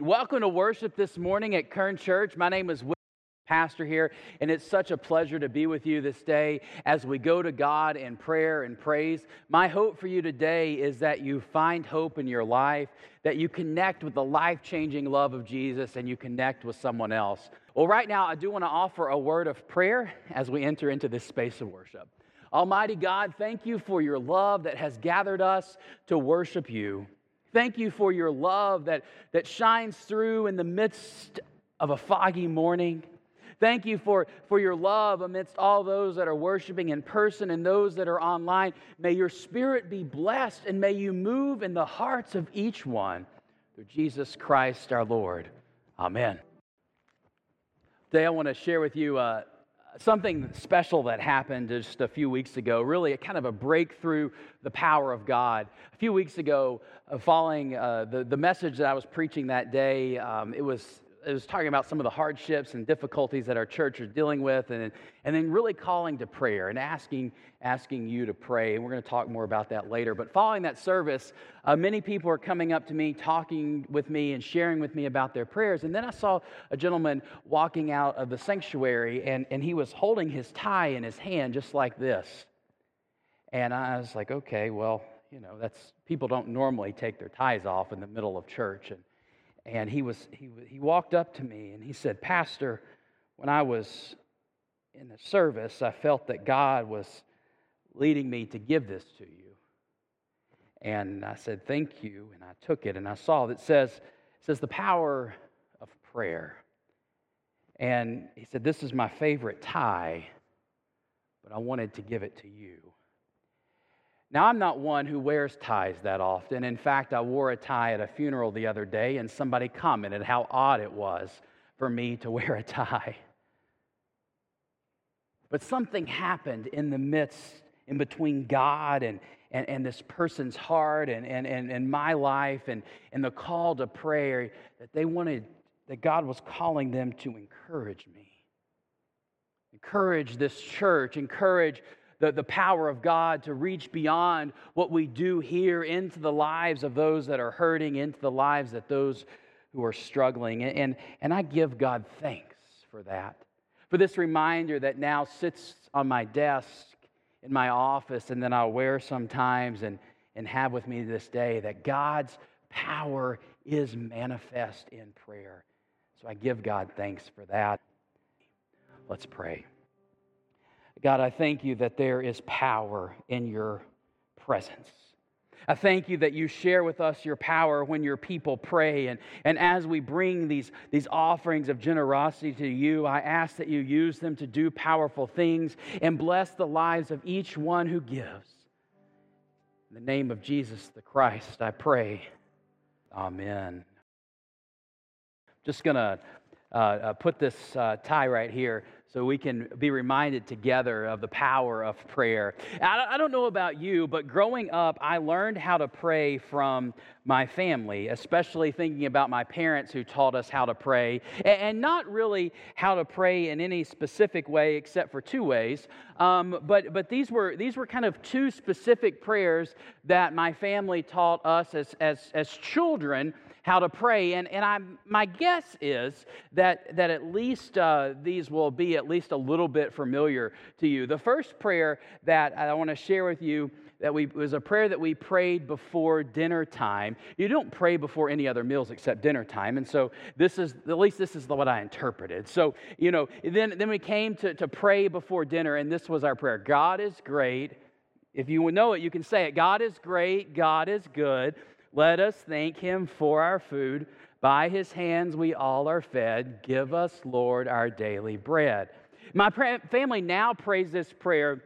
Welcome to worship this morning at Kern Church. My name is Will, pastor here, and it's such a pleasure to be with you this day as we go to God in prayer and praise. My hope for you today is that you find hope in your life, that you connect with the life changing love of Jesus, and you connect with someone else. Well, right now, I do want to offer a word of prayer as we enter into this space of worship. Almighty God, thank you for your love that has gathered us to worship you. Thank you for your love that, that shines through in the midst of a foggy morning. Thank you for, for your love amidst all those that are worshiping in person and those that are online. May your spirit be blessed and may you move in the hearts of each one through Jesus Christ our Lord. Amen. Today I want to share with you uh, something special that happened just a few weeks ago, really a kind of a breakthrough the power of God. A few weeks ago, uh, following uh, the, the message that I was preaching that day, um, it was it was talking about some of the hardships and difficulties that our church is dealing with, and, and then really calling to prayer and asking, asking you to pray. And we're going to talk more about that later. But following that service, uh, many people are coming up to me, talking with me, and sharing with me about their prayers. And then I saw a gentleman walking out of the sanctuary, and, and he was holding his tie in his hand just like this. And I was like, okay, well, you know, that's people don't normally take their ties off in the middle of church. And and he, was, he, he walked up to me and he said, Pastor, when I was in the service, I felt that God was leading me to give this to you. And I said, Thank you. And I took it and I saw that says, it says the power of prayer. And he said, This is my favorite tie, but I wanted to give it to you. Now, I'm not one who wears ties that often. In fact, I wore a tie at a funeral the other day, and somebody commented how odd it was for me to wear a tie. But something happened in the midst, in between God and, and, and this person's heart and, and, and, and my life and, and the call to prayer that they wanted, that God was calling them to encourage me. Encourage this church, encourage the, the power of God to reach beyond what we do here into the lives of those that are hurting, into the lives of those who are struggling. And, and, and I give God thanks for that, for this reminder that now sits on my desk in my office and then I'll wear sometimes and, and have with me this day that God's power is manifest in prayer. So I give God thanks for that. Let's pray. God, I thank you that there is power in your presence. I thank you that you share with us your power when your people pray. And, and as we bring these, these offerings of generosity to you, I ask that you use them to do powerful things and bless the lives of each one who gives. In the name of Jesus the Christ, I pray. Amen. Just going to uh, uh, put this uh, tie right here so we can be reminded together of the power of prayer. I don't know about you, but growing up, I learned how to pray from my family, especially thinking about my parents who taught us how to pray, and not really how to pray in any specific way except for two ways. Um, but but these, were, these were kind of two specific prayers that my family taught us as, as, as children how to pray. And, and I'm, my guess is that, that at least uh, these will be at least a little bit familiar to you. The first prayer that I want to share with you that we was a prayer that we prayed before dinner time. You don't pray before any other meals except dinner time. And so this is at least this is what I interpreted. So, you know, then then we came to, to pray before dinner, and this was our prayer. God is great. If you know it, you can say it. God is great, God is good. Let us thank him for our food. By his hands we all are fed. Give us, Lord, our daily bread. My family now prays this prayer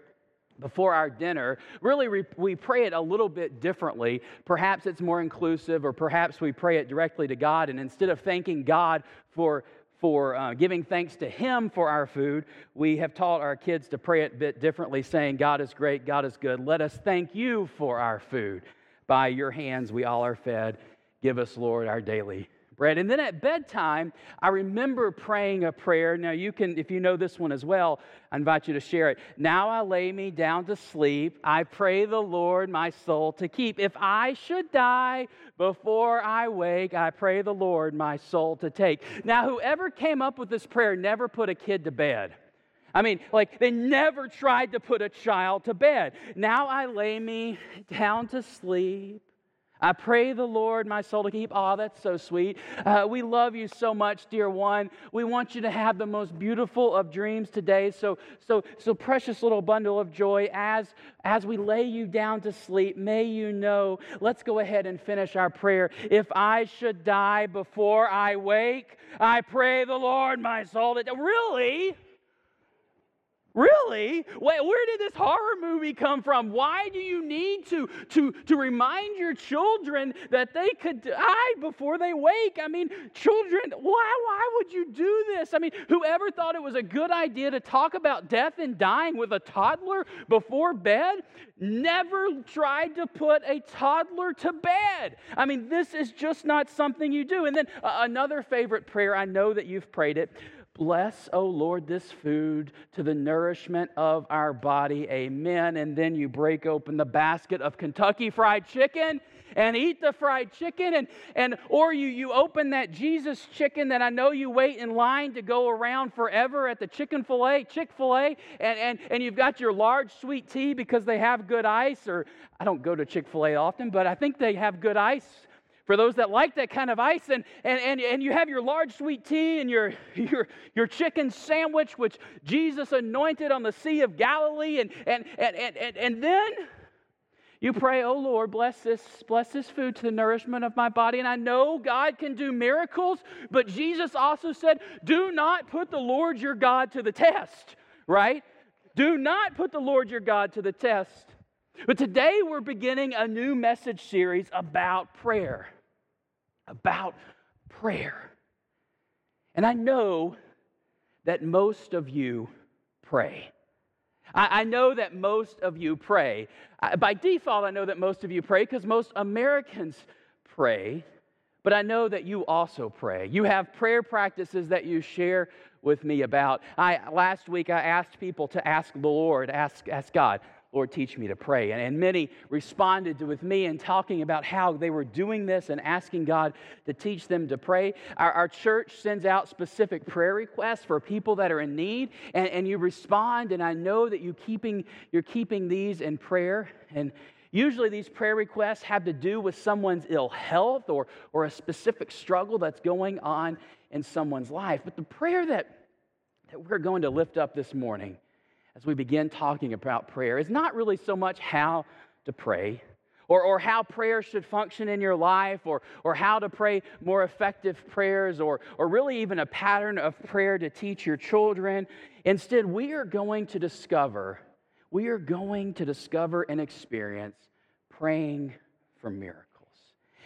before our dinner. Really, we pray it a little bit differently. Perhaps it's more inclusive, or perhaps we pray it directly to God. And instead of thanking God for for uh, giving thanks to Him for our food, we have taught our kids to pray it a bit differently, saying, God is great, God is good. Let us thank you for our food. By your hands we all are fed. Give us, Lord, our daily bread. And then at bedtime, I remember praying a prayer. Now, you can, if you know this one as well, I invite you to share it. Now I lay me down to sleep. I pray the Lord my soul to keep. If I should die before I wake, I pray the Lord my soul to take. Now, whoever came up with this prayer never put a kid to bed. I mean, like they never tried to put a child to bed. Now I lay me down to sleep. I pray the Lord my soul to keep. Oh, that's so sweet. Uh, we love you so much, dear one. We want you to have the most beautiful of dreams today. So, so, so precious little bundle of joy. As as we lay you down to sleep, may you know. Let's go ahead and finish our prayer. If I should die before I wake, I pray the Lord my soul to. Really? Really? Where did this horror movie come from? Why do you need to, to, to remind your children that they could die before they wake? I mean, children, why, why would you do this? I mean, whoever thought it was a good idea to talk about death and dying with a toddler before bed never tried to put a toddler to bed. I mean, this is just not something you do. And then uh, another favorite prayer, I know that you've prayed it. Bless, O Lord, this food to the nourishment of our body. Amen. And then you break open the basket of Kentucky fried chicken and eat the fried chicken and, and or you, you open that jesus chicken that i know you wait in line to go around forever at the chicken filet chick-fil-a and, and, and you've got your large sweet tea because they have good ice or i don't go to chick-fil-a often but i think they have good ice for those that like that kind of ice. And, and, and, and you have your large sweet tea and your, your, your chicken sandwich, which Jesus anointed on the Sea of Galilee. And, and, and, and, and, then you pray, oh Lord, bless this, bless this food to the nourishment of my body. And I know God can do miracles, but Jesus also said, do not put the Lord your God to the test, right? Do not put the Lord your God to the test. But today we're beginning a new message series about prayer about prayer. And I know that most of you pray. I, know that most of you pray. By default, I know that most of you pray because most Americans pray, but I know that you also pray. You have prayer practices that you share with me about. I, last week, I asked people to ask the Lord, ask, ask God, Lord, teach me to pray. And, and many responded to, with me in talking about how they were doing this and asking God to teach them to pray. Our, our church sends out specific prayer requests for people that are in need, and, and you respond, and I know that you keeping, you're keeping these in prayer. And Usually, these prayer requests have to do with someone's ill health or, or a specific struggle that's going on in someone's life. But the prayer that, that we're going to lift up this morning as we begin talking about prayer is not really so much how to pray or, or how prayer should function in your life or, or how to pray more effective prayers or, or really even a pattern of prayer to teach your children. Instead, we are going to discover, we are going to discover and experience praying for miracles.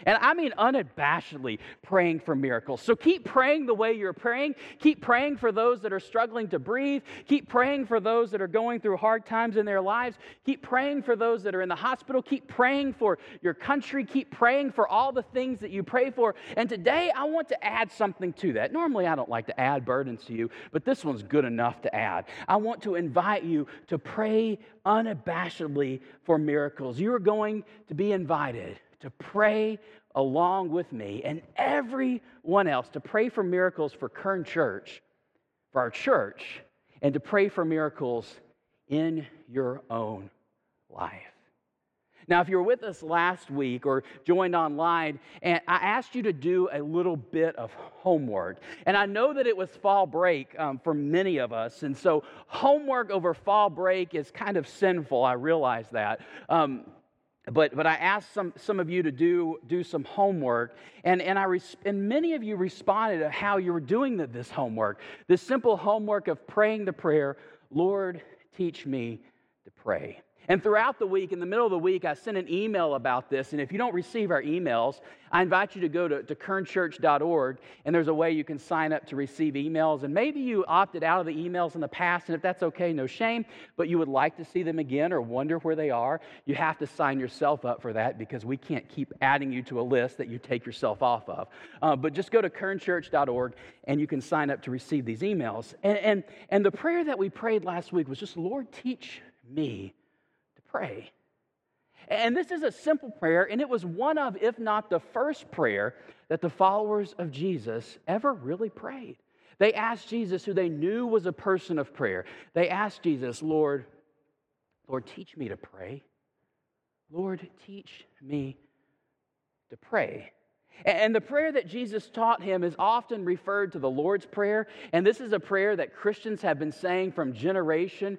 And I mean unabashedly praying for miracles. So keep praying the way you're praying. Keep praying for those that are struggling to breathe. Keep praying for those that are going through hard times in their lives. Keep praying for those that are in the hospital. Keep praying for your country. Keep praying for all the things that you pray for. And today I want to add something to that. Normally I don't like to add burdens to you, but this one's good enough to add. I want to invite you to pray unabashedly for miracles. You are going to be invited to pray along with me and everyone else to pray for miracles for Kern Church, for our church, and to pray for miracles in your own life. Now, if you were with us last week or joined online, and I asked you to do a little bit of homework, and I know that it was fall break um, for many of us, and so homework over fall break is kind of sinful. I realize that. Um, but, but I asked some, some of you to do, do some homework, and, and, I res- and many of you responded to how you were doing the, this homework. This simple homework of praying the prayer, Lord, teach me to pray. And throughout the week, in the middle of the week, I sent an email about this. And if you don't receive our emails, I invite you to go to, to kernchurch.org, and there's a way you can sign up to receive emails. And maybe you opted out of the emails in the past, and if that's okay, no shame, but you would like to see them again or wonder where they are, you have to sign yourself up for that because we can't keep adding you to a list that you take yourself off of. Uh, but just go to kernchurch.org, and you can sign up to receive these emails. And, and, and the prayer that we prayed last week was just, Lord, teach me pray. And this is a simple prayer, and it was one of, if not the first prayer, that the followers of Jesus ever really prayed. They asked Jesus, who they knew was a person of prayer, they asked Jesus, Lord, Lord, teach me to pray. Lord, teach me to pray. And the prayer that Jesus taught him is often referred to the Lord's Prayer. And this is a prayer that Christians have been saying from generation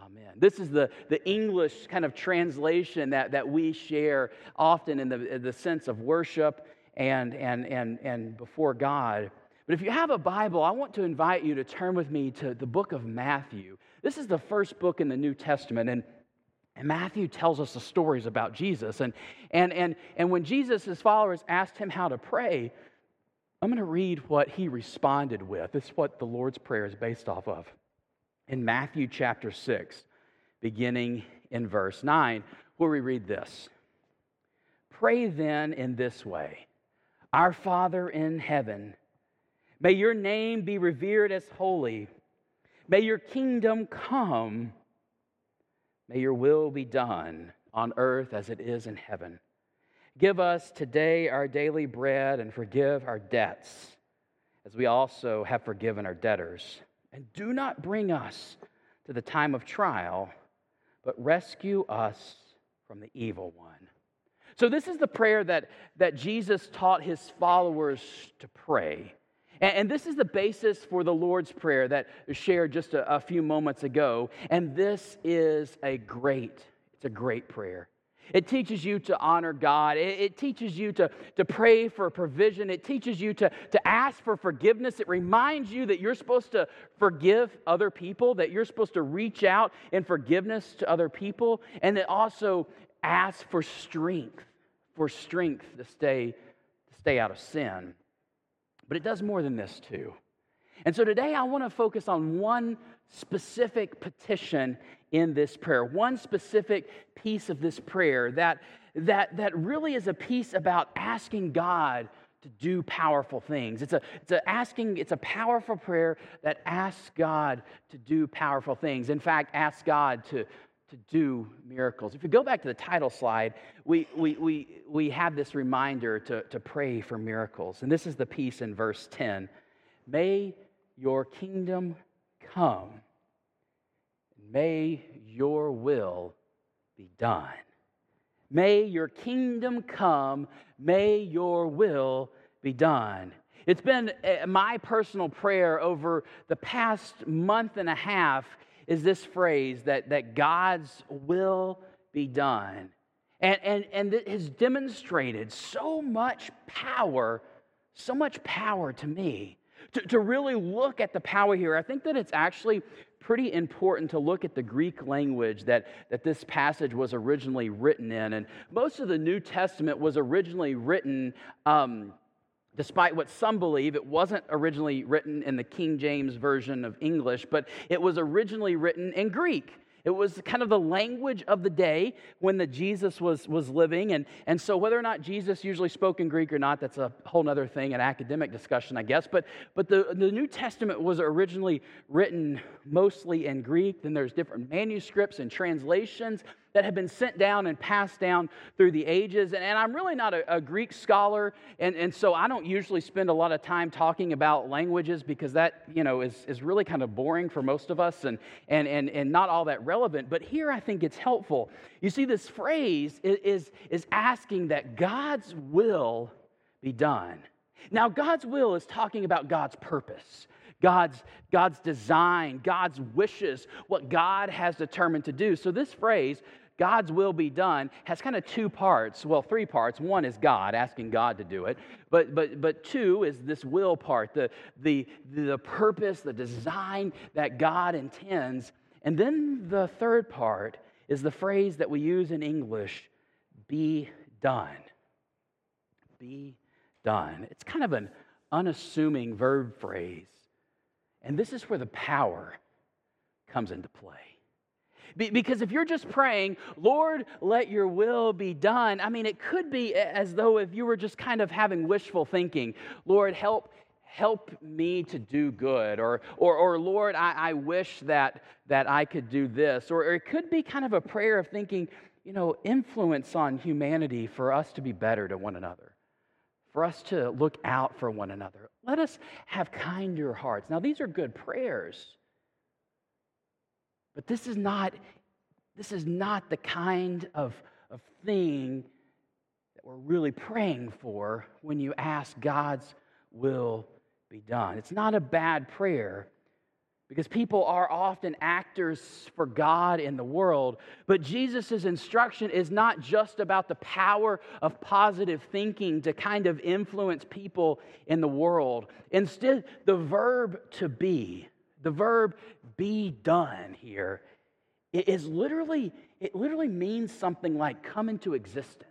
Oh, Amen. This is the, the English kind of translation that, that we share often in the, the sense of worship and, and, and, and before God. But if you have a Bible, I want to invite you to turn with me to the book of Matthew. This is the first book in the New Testament. And and Matthew tells us the stories about Jesus. And, and, and, and when Jesus' followers asked him how to pray, I'm going to read what he responded with. This is what the Lord's Prayer is based off of in Matthew chapter 6, beginning in verse 9, where we read this. Pray then in this way. Our Father in heaven, may your name be revered as holy, may your kingdom come, may your will be done on earth as it is in heaven. Give us today our daily bread and forgive our debts, as we also have forgiven our debtors and do not bring us to the time of trial, but rescue us from the evil one. So, this is the prayer that, that Jesus taught his followers to pray. And, and this is the basis for the Lord's Prayer that was shared just a, a few moments ago. And this is a great, it's a great prayer. It teaches you to honor God. It, it, teaches you to, to pray for provision. It teaches you to, to ask for forgiveness. It reminds you that you're supposed to forgive other people, that you're supposed to reach out in forgiveness to other people, and it also asks for strength, for strength to stay, to stay out of sin. But it does more than this, too. And so today I want to focus on one specific petition in this prayer, one specific piece of this prayer that, that, that really is a piece about asking God to do powerful things. It's a, it's a asking, it's a powerful prayer that asks God to do powerful things. In fact, asks God to, to do miracles. If you go back to the title slide, we, we, we, we have this reminder to, to pray for miracles. And this is the piece in verse 10. May your kingdom come. May your will be done. May your kingdom come. May your will be done. It's been eh, my personal prayer over the past month and a half is this phrase that, that God's will be done. And, and, and it has demonstrated so much power, so much power to me to, to really look at the power here, I think that it's actually pretty important to look at the Greek language that, that this passage was originally written in. And most of the New Testament was originally written, um, despite what some believe, it wasn't originally written in the King James Version of English, but it was originally written in Greek. It was kind of the language of the day when the Jesus was, was living. And, and so, whether or not Jesus usually spoke in Greek or not, that's a whole other thing, an academic discussion, I guess. But, but the, the New Testament was originally written mostly in Greek. Then there's different manuscripts and translations that have been sent down and passed down through the ages. And, and I'm really not a, a, Greek scholar, and, and so I don't usually spend a lot of time talking about languages because that, you know, is, is really kind of boring for most of us and, and, and, and not all that relevant. But here I think it's helpful. You see, this phrase is, is, is asking that God's will be done. Now, God's will is talking about God's purpose, God's, God's design, God's wishes, what God has determined to do. So, this phrase, God's will be done, has kind of two parts. Well, three parts. One is God, asking God to do it. But, but, but two is this will part, the, the, the purpose, the design that God intends. And then the third part is the phrase that we use in English be done. Be done. It's kind of an unassuming verb phrase. And this is where the power comes into play. Because if you're just praying, Lord, let your will be done, I mean, it could be as though if you were just kind of having wishful thinking, Lord, help. Help me to do good, or, or, or Lord, I, I wish that, that I could do this. Or, or it could be kind of a prayer of thinking, you know, influence on humanity for us to be better to one another for us to look out for one another. Let us have kinder hearts. Now, these are good prayers, but this is not, this is not the kind of, of thing that we're really praying for when you ask God's will be done. It's not a bad prayer, because people are often actors for God in the world. But Jesus' instruction is not just about the power of positive thinking to kind of influence people in the world. Instead, the verb to be, the verb be done here, is literally, it literally means something like come into existence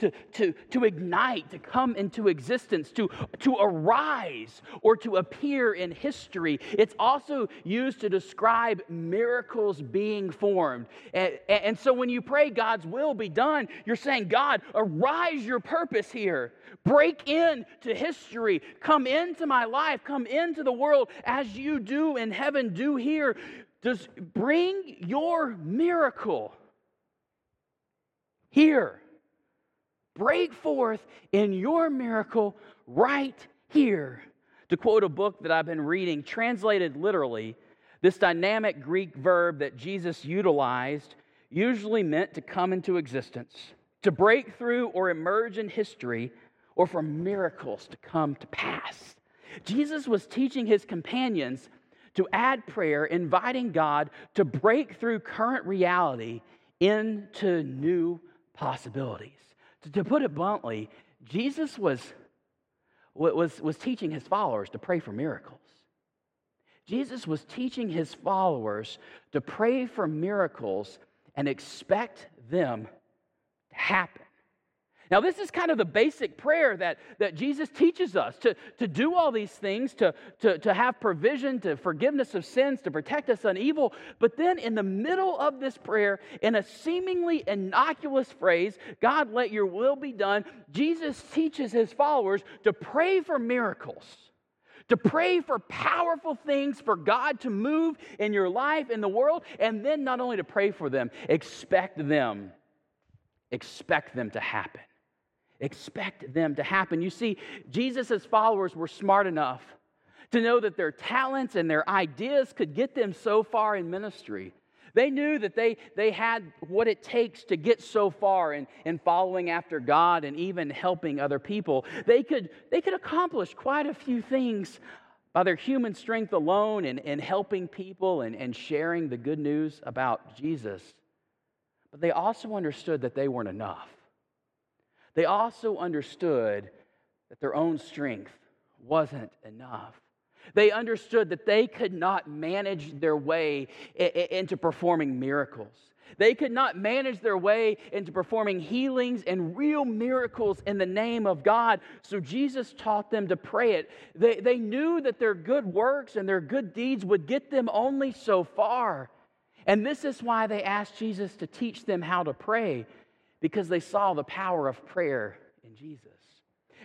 to, to, to ignite, to come into existence, to, to arise, or to appear in history. It's also used to describe miracles being formed. And, and so when you pray, God's will be done, you're saying, God, arise your purpose here. Break into history. Come into my life. Come into the world as you do in heaven, do here. Just bring your miracle here. Break forth in your miracle right here. To quote a book that I've been reading, translated literally, this dynamic Greek verb that Jesus utilized usually meant to come into existence, to break through or emerge in history, or for miracles to come to pass. Jesus was teaching his companions to add prayer, inviting God to break through current reality into new possibilities. To, put it bluntly, Jesus was, was, was teaching his followers to pray for miracles. Jesus was teaching his followers to pray for miracles and expect them to happen. Now, this is kind of the basic prayer that, that Jesus teaches us to, to do all these things, to, to, to have provision, to forgiveness of sins, to protect us on evil. But then, in the middle of this prayer, in a seemingly innocuous phrase, God, let your will be done, Jesus teaches his followers to pray for miracles to pray for powerful things for God to move in your life, in the world, and then not only to pray for them, expect them. Expect them to happen expect them to happen. You see, Jesus' followers were smart enough to know that their talents and their ideas could get them so far in ministry. They knew that they, they had what it takes to get so far in, in following after God and even helping other people. They could, they could accomplish quite a few things by their human strength alone and, and helping people and, and sharing the good news about Jesus. But they also understood that they weren't enough. They also understood that their own strength wasn't enough. They understood that they could not manage their way into performing miracles. They could not manage their way into performing healings and real miracles in the name of God. So Jesus taught them to pray it. They, they knew that their good works and their good deeds would get them only so far. And this is why they asked Jesus to teach them how to pray because they saw the power of prayer in Jesus.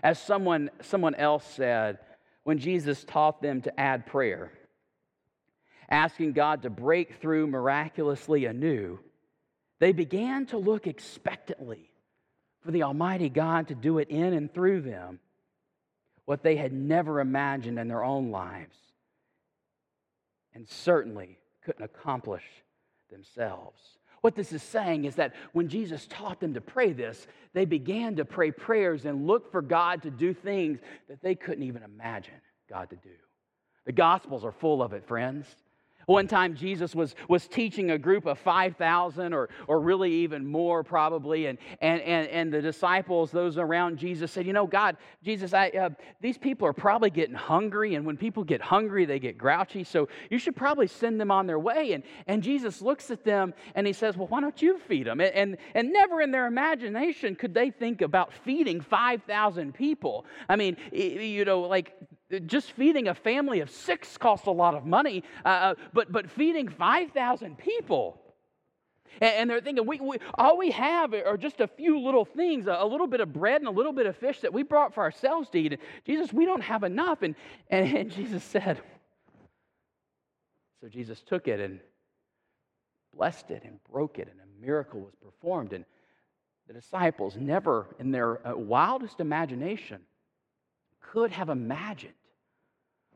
As someone, someone else said, when Jesus taught them to add prayer, asking God to break through miraculously anew, they began to look expectantly for the Almighty God to do it in and through them, what they had never imagined in their own lives, and certainly couldn't accomplish themselves. What this is saying is that when Jesus taught them to pray this, they began to pray prayers and look for God to do things that they couldn't even imagine God to do. The Gospels are full of it, friends. One time, Jesus was, was teaching a group of 5,000 or, or really even more, probably. And, and, and, and the disciples, those around Jesus, said, You know, God, Jesus, I, uh, these people are probably getting hungry. And when people get hungry, they get grouchy. So you should probably send them on their way. And, and Jesus looks at them and he says, Well, why don't you feed them? And, and, and never in their imagination could they think about feeding 5,000 people. I mean, you know, like just feeding a family of six costs a lot of money, uh, uh but, but feeding 5,000 people. And, they're thinking, we, we, all we have are just a few little things, a, a, little bit of bread and a little bit of fish that we brought for ourselves to eat. And Jesus, we don't have enough. And, and, and Jesus said, so Jesus took it and blessed it and broke it, and a miracle was performed. And the disciples never, in their uh, wildest imagination, could have imagined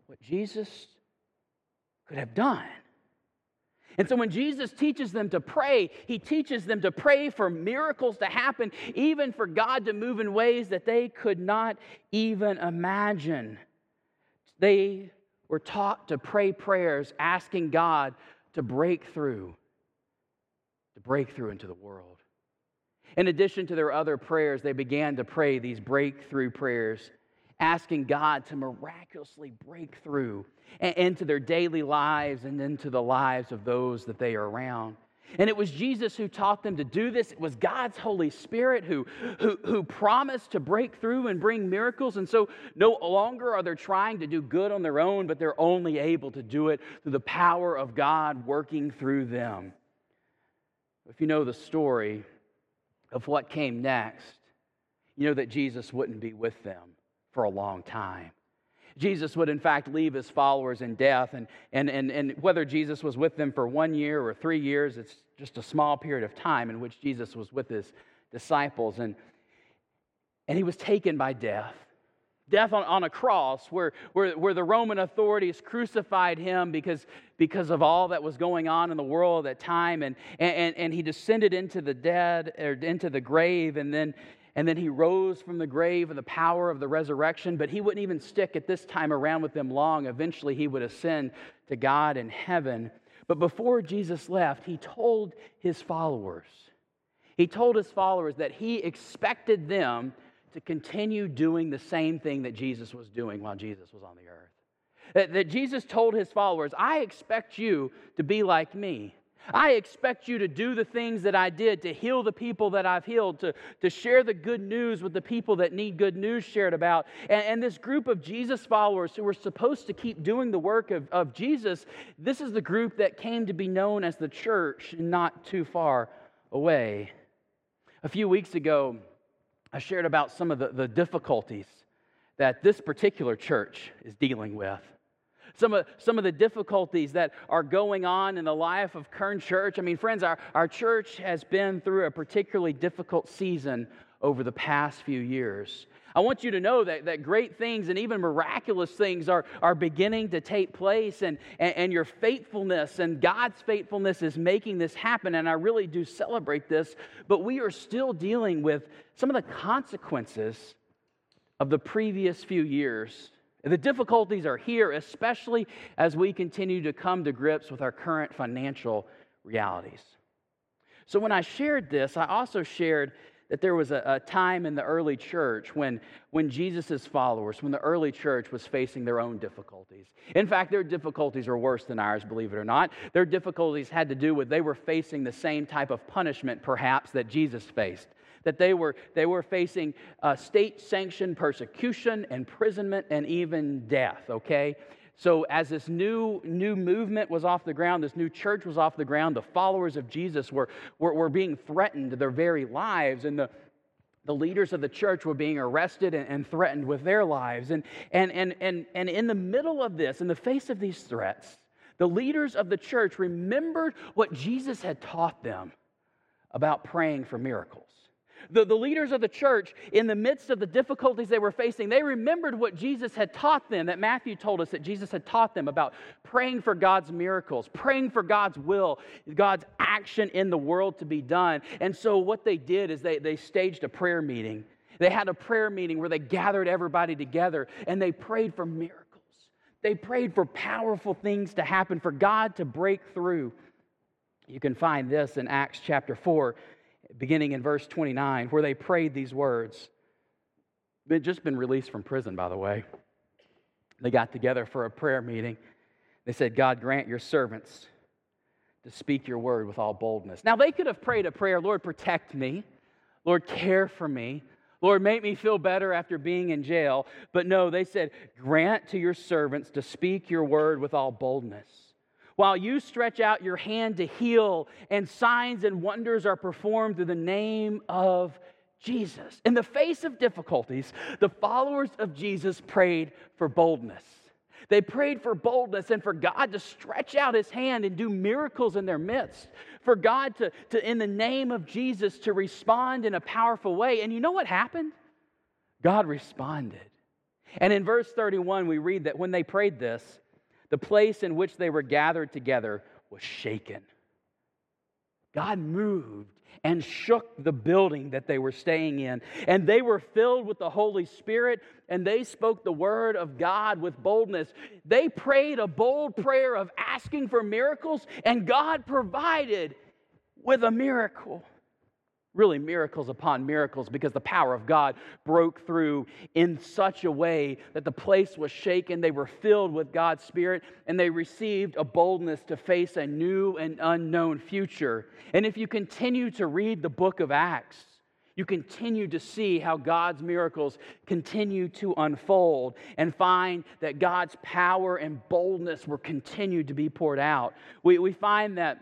what Jesus could have done. And so when Jesus teaches them to pray, he teaches them to pray for miracles to happen, even for God to move in ways that they could not even imagine. They were taught to pray prayers asking God to break through, to break through into the world. In addition to their other prayers, they began to pray these breakthrough prayers asking God to miraculously break through into their daily lives and into the lives of those that they are around. And it was Jesus who taught them to do this. It was God's Holy Spirit who, who, who promised to break through and bring miracles. And so no longer are they trying to do good on their own, but they're only able to do it through the power of God working through them. If you know the story of what came next, you know that Jesus wouldn't be with them for a long time. Jesus would, in fact, leave his followers in death. And, and, and, and whether Jesus was with them for one year or three years, it's just a small period of time in which Jesus was with his disciples. And, and he was taken by death death on, on a cross where, where, where the Roman authorities crucified him because, because of all that was going on in the world at that time. And, and, and he descended into the dead or into the grave. And then and then he rose from the grave in the power of the resurrection, but he wouldn't even stick at this time around with them long. Eventually, he would ascend to God in heaven. But before Jesus left, he told his followers, he told his followers that he expected them to continue doing the same thing that Jesus was doing while Jesus was on the earth. That, that Jesus told his followers, I expect you to be like me. I expect you to do the things that I did, to heal the people that I've healed, to, to share the good news with the people that need good news shared about. And, and this group of Jesus followers who were supposed to keep doing the work of, of Jesus, this is the group that came to be known as the church not too far away. A few weeks ago, I shared about some of the, the difficulties that this particular church is dealing with some of, some of the difficulties that are going on in the life of Kern Church. I mean, friends, our, our church has been through a particularly difficult season over the past few years. I want you to know that, that great things and even miraculous things are, are beginning to take place, and, and, and your faithfulness and God's faithfulness is making this happen. And I really do celebrate this, but we are still dealing with some of the consequences of the previous few years the difficulties are here, especially as we continue to come to grips with our current financial realities. So, when I shared this, I also shared that there was a, a time in the early church when, when Jesus' followers, when the early church was facing their own difficulties. In fact, their difficulties were worse than ours, believe it or not. Their difficulties had to do with they were facing the same type of punishment, perhaps, that Jesus faced that they were, they were facing uh, state sanctioned persecution, imprisonment, and even death, okay? So, as this new, new movement was off the ground, this new church was off the ground, the followers of Jesus were, were, were being threatened their very lives, and the, the leaders of the church were being arrested and, and threatened with their lives. And, and, and, and, and in the middle of this, in the face of these threats, the leaders of the church remembered what Jesus had taught them about praying for miracles. The, the leaders of the church, in the midst of the difficulties they were facing, they remembered what Jesus had taught them, that Matthew told us that Jesus had taught them about praying for God's miracles, praying for God's will, God's action in the world to be done. And so what they did is they, they staged a prayer meeting. They had a prayer meeting where they gathered everybody together and they prayed for miracles. They prayed for powerful things to happen, for God to break through. You can find this in Acts chapter 4 beginning in verse 29, where they prayed these words. They'd just been released from prison, by the way. They got together for a prayer meeting. They said, God, grant your servants to speak your word with all boldness. Now, they could have prayed a prayer Lord, protect me. Lord, care for me. Lord, make me feel better after being in jail. But no, they said, grant to your servants to speak your word with all boldness while you stretch out your hand to heal, and signs and wonders are performed through the name of Jesus. In the face of difficulties, the followers of Jesus prayed for boldness. They prayed for boldness and for God to stretch out his hand and do miracles in their midst. For God to, to, in the name of Jesus, to respond in a powerful way. And you know what happened? God responded. And in verse 31, we read that when they prayed this, the place in which they were gathered together was shaken. God moved and shook the building that they were staying in. And they were filled with the Holy Spirit and they spoke the word of God with boldness. They prayed a bold prayer of asking for miracles, and God provided with a miracle really miracles upon miracles because the power of God broke through in such a way that the place was shaken. They were filled with God's Spirit and they received a boldness to face a new and unknown future. And if you continue to read the book of Acts, you continue to see how God's miracles continue to unfold and find that God's power and boldness were continued to be poured out. We, we find that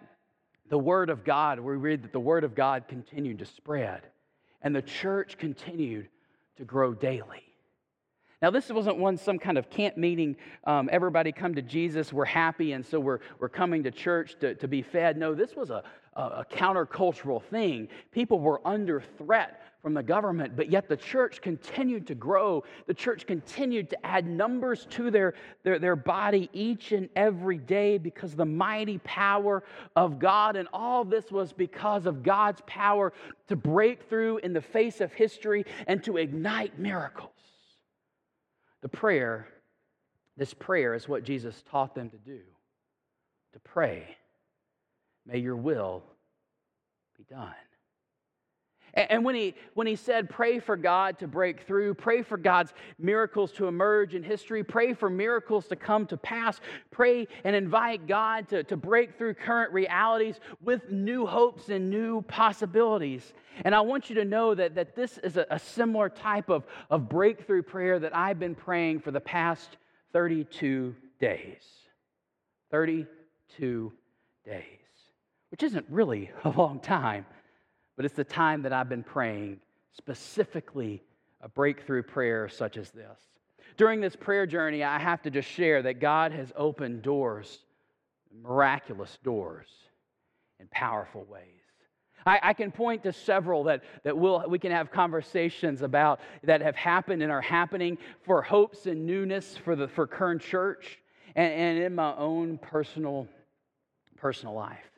the Word of God, we read that the Word of God continued to spread and the church continued to grow daily. Now, this wasn't one some kind of camp meeting, um, everybody come to Jesus, we're happy, and so we're, we're coming to church to, to be fed. No, this was a, a, countercultural thing. People were under threat from the government, but yet the church continued to grow. The church continued to add numbers to their, their, their body each and every day because the mighty power of God. And all this was because of God's power to break through in the face of history and to ignite miracles. The prayer, this prayer is what Jesus taught them to do to pray, may your will be done. And when he, when he said, pray for God to break through, pray for God's miracles to emerge in history, pray for miracles to come to pass, pray and invite God to, to break through current realities with new hopes and new possibilities. And I want you to know that, that this is a, a similar type of, of breakthrough prayer that I've been praying for the past 32 days. 32 days, which isn't really a long time but it's the time that I've been praying, specifically a breakthrough prayer such as this. During this prayer journey, I have to just share that God has opened doors, miraculous doors, in powerful ways. I, I, can point to several that, that we'll, we can have conversations about that have happened and are happening for hopes and newness for the for Kern Church and, and in my own personal, personal life.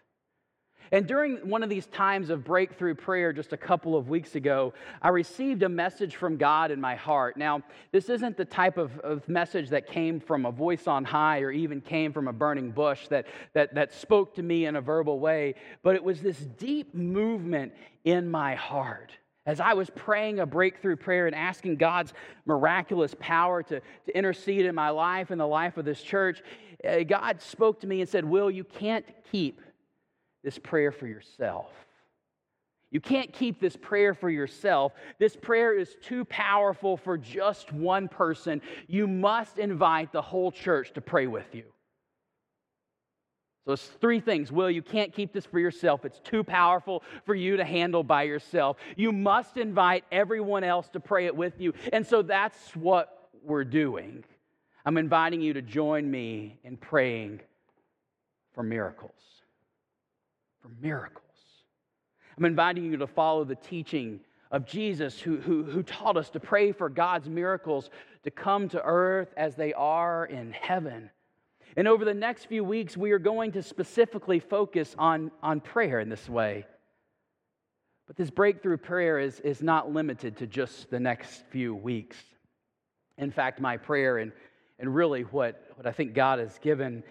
And during one of these times of breakthrough prayer just a couple of weeks ago, I received a message from God in my heart. Now, this isn't the type of, of message that came from a voice on high or even came from a burning bush that, that, that spoke to me in a verbal way, but it was this deep movement in my heart. As I was praying a breakthrough prayer and asking God's miraculous power to, to intercede in my life and the life of this church, eh, God spoke to me and said, Will, you can't keep this prayer for yourself. You can't keep this prayer for yourself. This prayer is too powerful for just one person. You must invite the whole church to pray with you. So it's three things. Will, you can't keep this for yourself. It's too powerful for you to handle by yourself. You must invite everyone else to pray it with you. And so that's what we're doing. I'm inviting you to join me in praying for miracles for miracles. I'm inviting you to follow the teaching of Jesus, who, who, who taught us to pray for God's miracles to come to earth as they are in heaven. And over the next few weeks, we are going to specifically focus on, on prayer in this way. But this breakthrough prayer is, is not limited to just the next few weeks. In fact, my prayer and, and really what, what I think God has given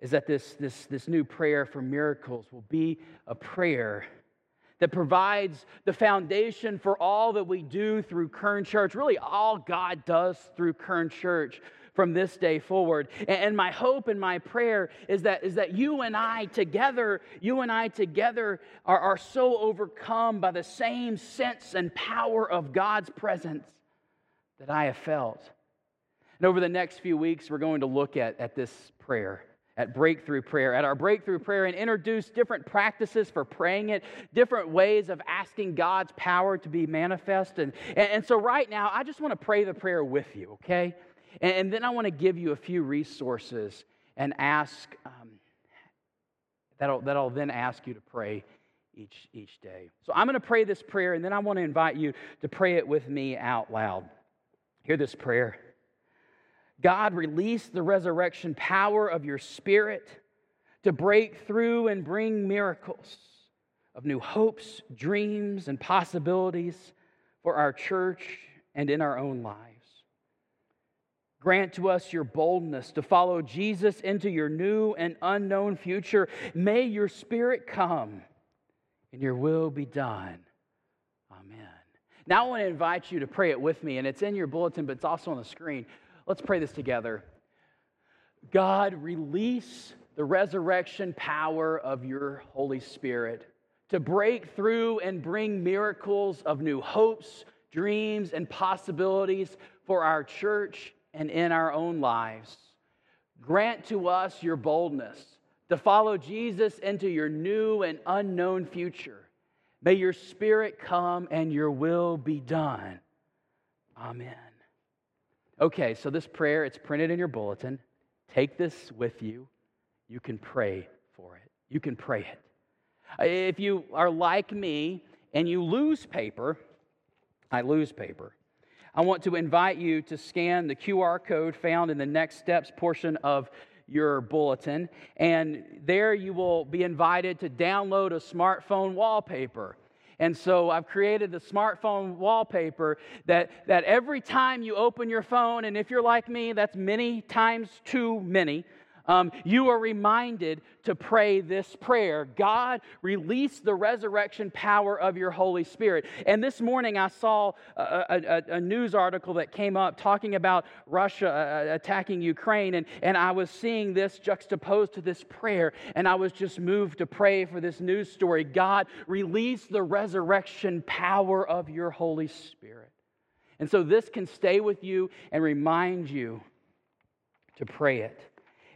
is that this, this, this new prayer for miracles will be a prayer that provides the foundation for all that we do through Kern Church, really all God does through Kern Church from this day forward. And my hope and my prayer is that, is that you and I together, you and I together are, are so overcome by the same sense and power of God's presence that I have felt. And over the next few weeks, we're going to look at, at this prayer at Breakthrough Prayer, at our Breakthrough Prayer, and introduce different practices for praying it, different ways of asking God's power to be manifest. And, and, and so, right now, I just want to pray the prayer with you, okay? And, and then I want to give you a few resources and ask, um, that'll, that'll then ask you to pray each, each day. So, I'm going to pray this prayer, and then I want to invite you to pray it with me out loud. Hear this prayer. God, release the resurrection power of your spirit to break through and bring miracles of new hopes, dreams, and possibilities for our church and in our own lives. Grant to us your boldness to follow Jesus into your new and unknown future. May your spirit come and your will be done. Amen. Now I want to invite you to pray it with me, and it's in your bulletin, but it's also on the screen. Let's pray this together. God, release the resurrection power of your Holy Spirit to break through and bring miracles of new hopes, dreams, and possibilities for our church and in our own lives. Grant to us your boldness to follow Jesus into your new and unknown future. May your spirit come and your will be done. Amen. Okay, so this prayer, it's printed in your bulletin. Take this with you. You can pray for it. You can pray it. If you are like me and you lose paper, I lose paper. I want to invite you to scan the QR code found in the next steps portion of your bulletin. And there you will be invited to download a smartphone wallpaper. And so I've created the smartphone wallpaper that, that every time you open your phone, and if you're like me, that's many times too many, um, you are reminded to pray this prayer God, release the resurrection power of your Holy Spirit. And this morning I saw a, a, a news article that came up talking about Russia uh, uh, attacking Ukraine, and, and I was seeing this juxtaposed to this prayer, and I was just moved to pray for this news story God, release the resurrection power of your Holy Spirit. And so this can stay with you and remind you to pray it.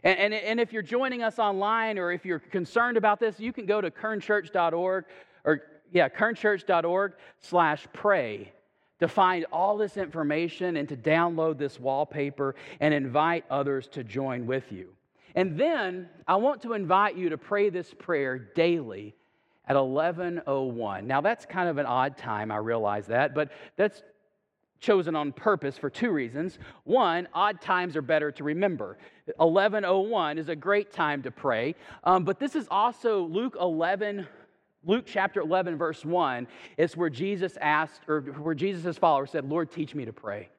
And, and, and, if you're joining us online or if you're concerned about this, you can go to kernchurch.org or, yeah, kernchurch.org slash pray to find all this information and to download this wallpaper and invite others to join with you. And then I want to invite you to pray this prayer daily at 1101. Now that's kind of an odd time, I realize that, but that's chosen on purpose for two reasons. One, odd times are better to remember. 1101 is a great time to pray, um, but this is also Luke 11. Luke chapter 11, verse 1 is where Jesus asked, or where Jesus' followers said, Lord, teach me to pray.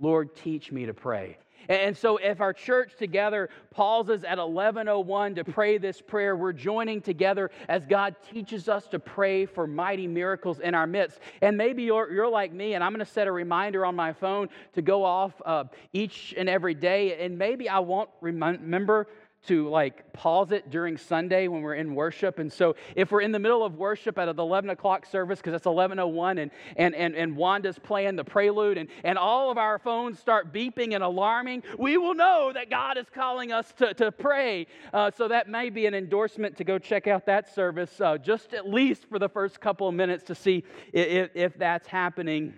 Lord, teach me to pray. And so, if our church together pauses at 1101 to pray this prayer, we're joining together as God teaches us to pray for mighty miracles in our midst. And maybe you're, you're like me, and I'm going to set a reminder on my phone to go off uh, each and every day. And maybe I won't remember to like pause it during Sunday when we're in worship. And so if we're in the middle of worship at the 11 o'clock service, because it's 1101 and, and, and, and Wanda's playing the prelude and, and all of our phones start beeping and alarming, we will know that God is calling us to, to pray. Uh, so that may be an endorsement to go check out that service uh, just at least for the first couple of minutes to see if, if that's happening.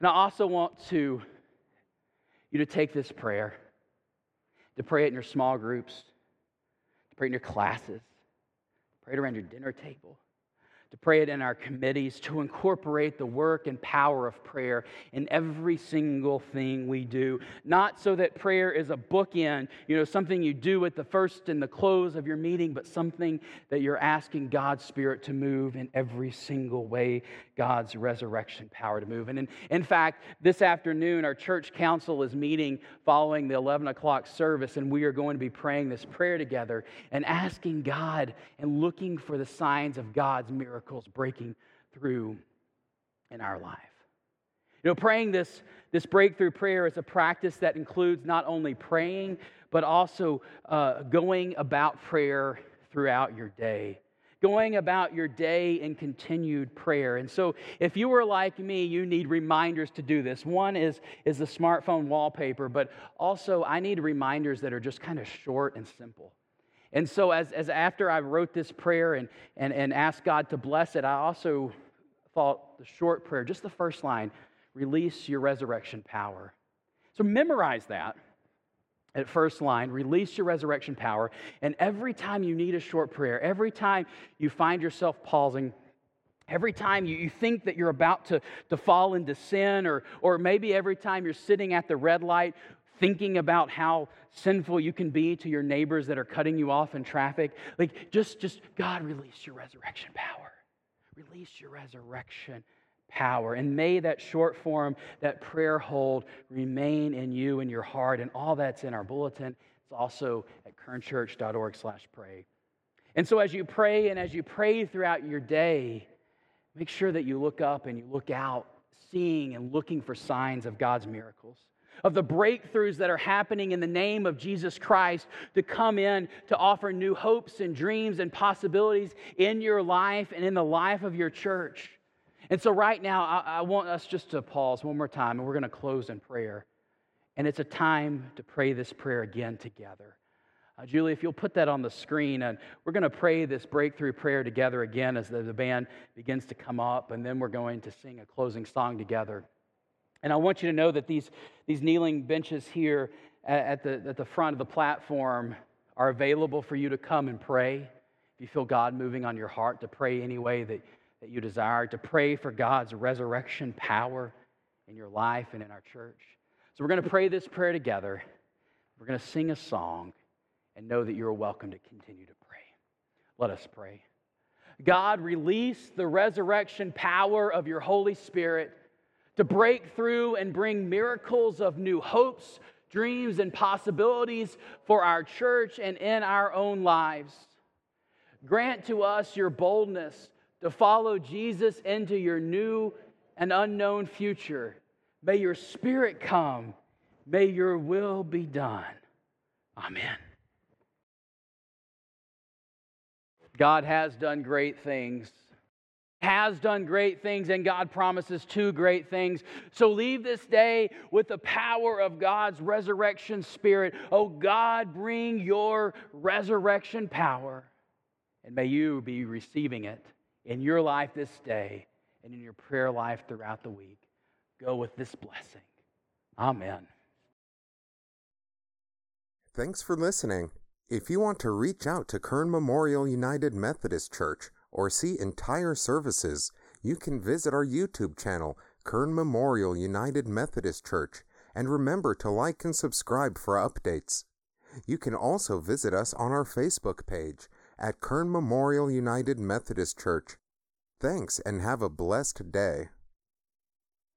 And I also want to you to take this prayer to pray it in your small groups, to pray it in your classes, pray it around your dinner table, to pray it in our committees, to incorporate the work and power of prayer in every single thing we do. Not so that prayer is a bookend, you know, something you do at the first and the close of your meeting, but something that you're asking God's Spirit to move in every single way, God's resurrection power to move. And in, in fact, this afternoon, our church council is meeting following the 11 o'clock service, and we are going to be praying this prayer together and asking God and looking for the signs of God's miracle miracles breaking through in our life. You know, praying this, this breakthrough prayer is a practice that includes not only praying, but also uh, going about prayer throughout your day. Going about your day in continued prayer. And so, if you were like me, you need reminders to do this. One is, is the smartphone wallpaper, but also I need reminders that are just kind of short and simple. And so, as, as after I wrote this prayer and, and, and asked God to bless it, I also thought the short prayer, just the first line, release your resurrection power. So, memorize that at first line, release your resurrection power. And every time you need a short prayer, every time you find yourself pausing, every time you, you think that you're about to, to fall into sin, or, or maybe every time you're sitting at the red light thinking about how sinful you can be to your neighbors that are cutting you off in traffic. Like, just, just, God, release your resurrection power. Release your resurrection power. And may that short form, that prayer hold, remain in you and your heart. And all that's in our bulletin. It's also at kernchurch.org slash pray. And so as you pray and as you pray throughout your day, make sure that you look up and you look out, seeing and looking for signs of God's miracles of the breakthroughs that are happening in the name of Jesus Christ to come in to offer new hopes and dreams and possibilities in your life and in the life of your church. And so, right now, I, I want us just to pause one more time and we're going to close in prayer. And it's a time to pray this prayer again together. Uh, Julie, if you'll put that on the screen, and we're going to pray this breakthrough prayer together again as the, the band begins to come up, and then we're going to sing a closing song together. And I want you to know that these, these kneeling benches here at the, at the front of the platform are available for you to come and pray. If you feel God moving on your heart, to pray any way that, that you desire, to pray for God's resurrection power in your life and in our church. So we're going to pray this prayer together. We're going to sing a song and know that you're welcome to continue to pray. Let us pray. God, release the resurrection power of your Holy Spirit to break through and bring miracles of new hopes, dreams, and possibilities for our church and in our own lives. Grant to us your boldness to follow Jesus into your new and unknown future. May your spirit come. May your will be done. Amen. God has done great things has done great things, and God promises two great things. So leave this day with the power of God's resurrection spirit. Oh God, bring your resurrection power. And may you be receiving it in your life this day and in your prayer life throughout the week. Go with this blessing. Amen. Thanks for listening. If you want to reach out to Kern Memorial United Methodist Church, or see entire services, you can visit our YouTube channel, Kern Memorial United Methodist Church, and remember to like and subscribe for updates. You can also visit us on our Facebook page at Kern Memorial United Methodist Church. Thanks and have a blessed day.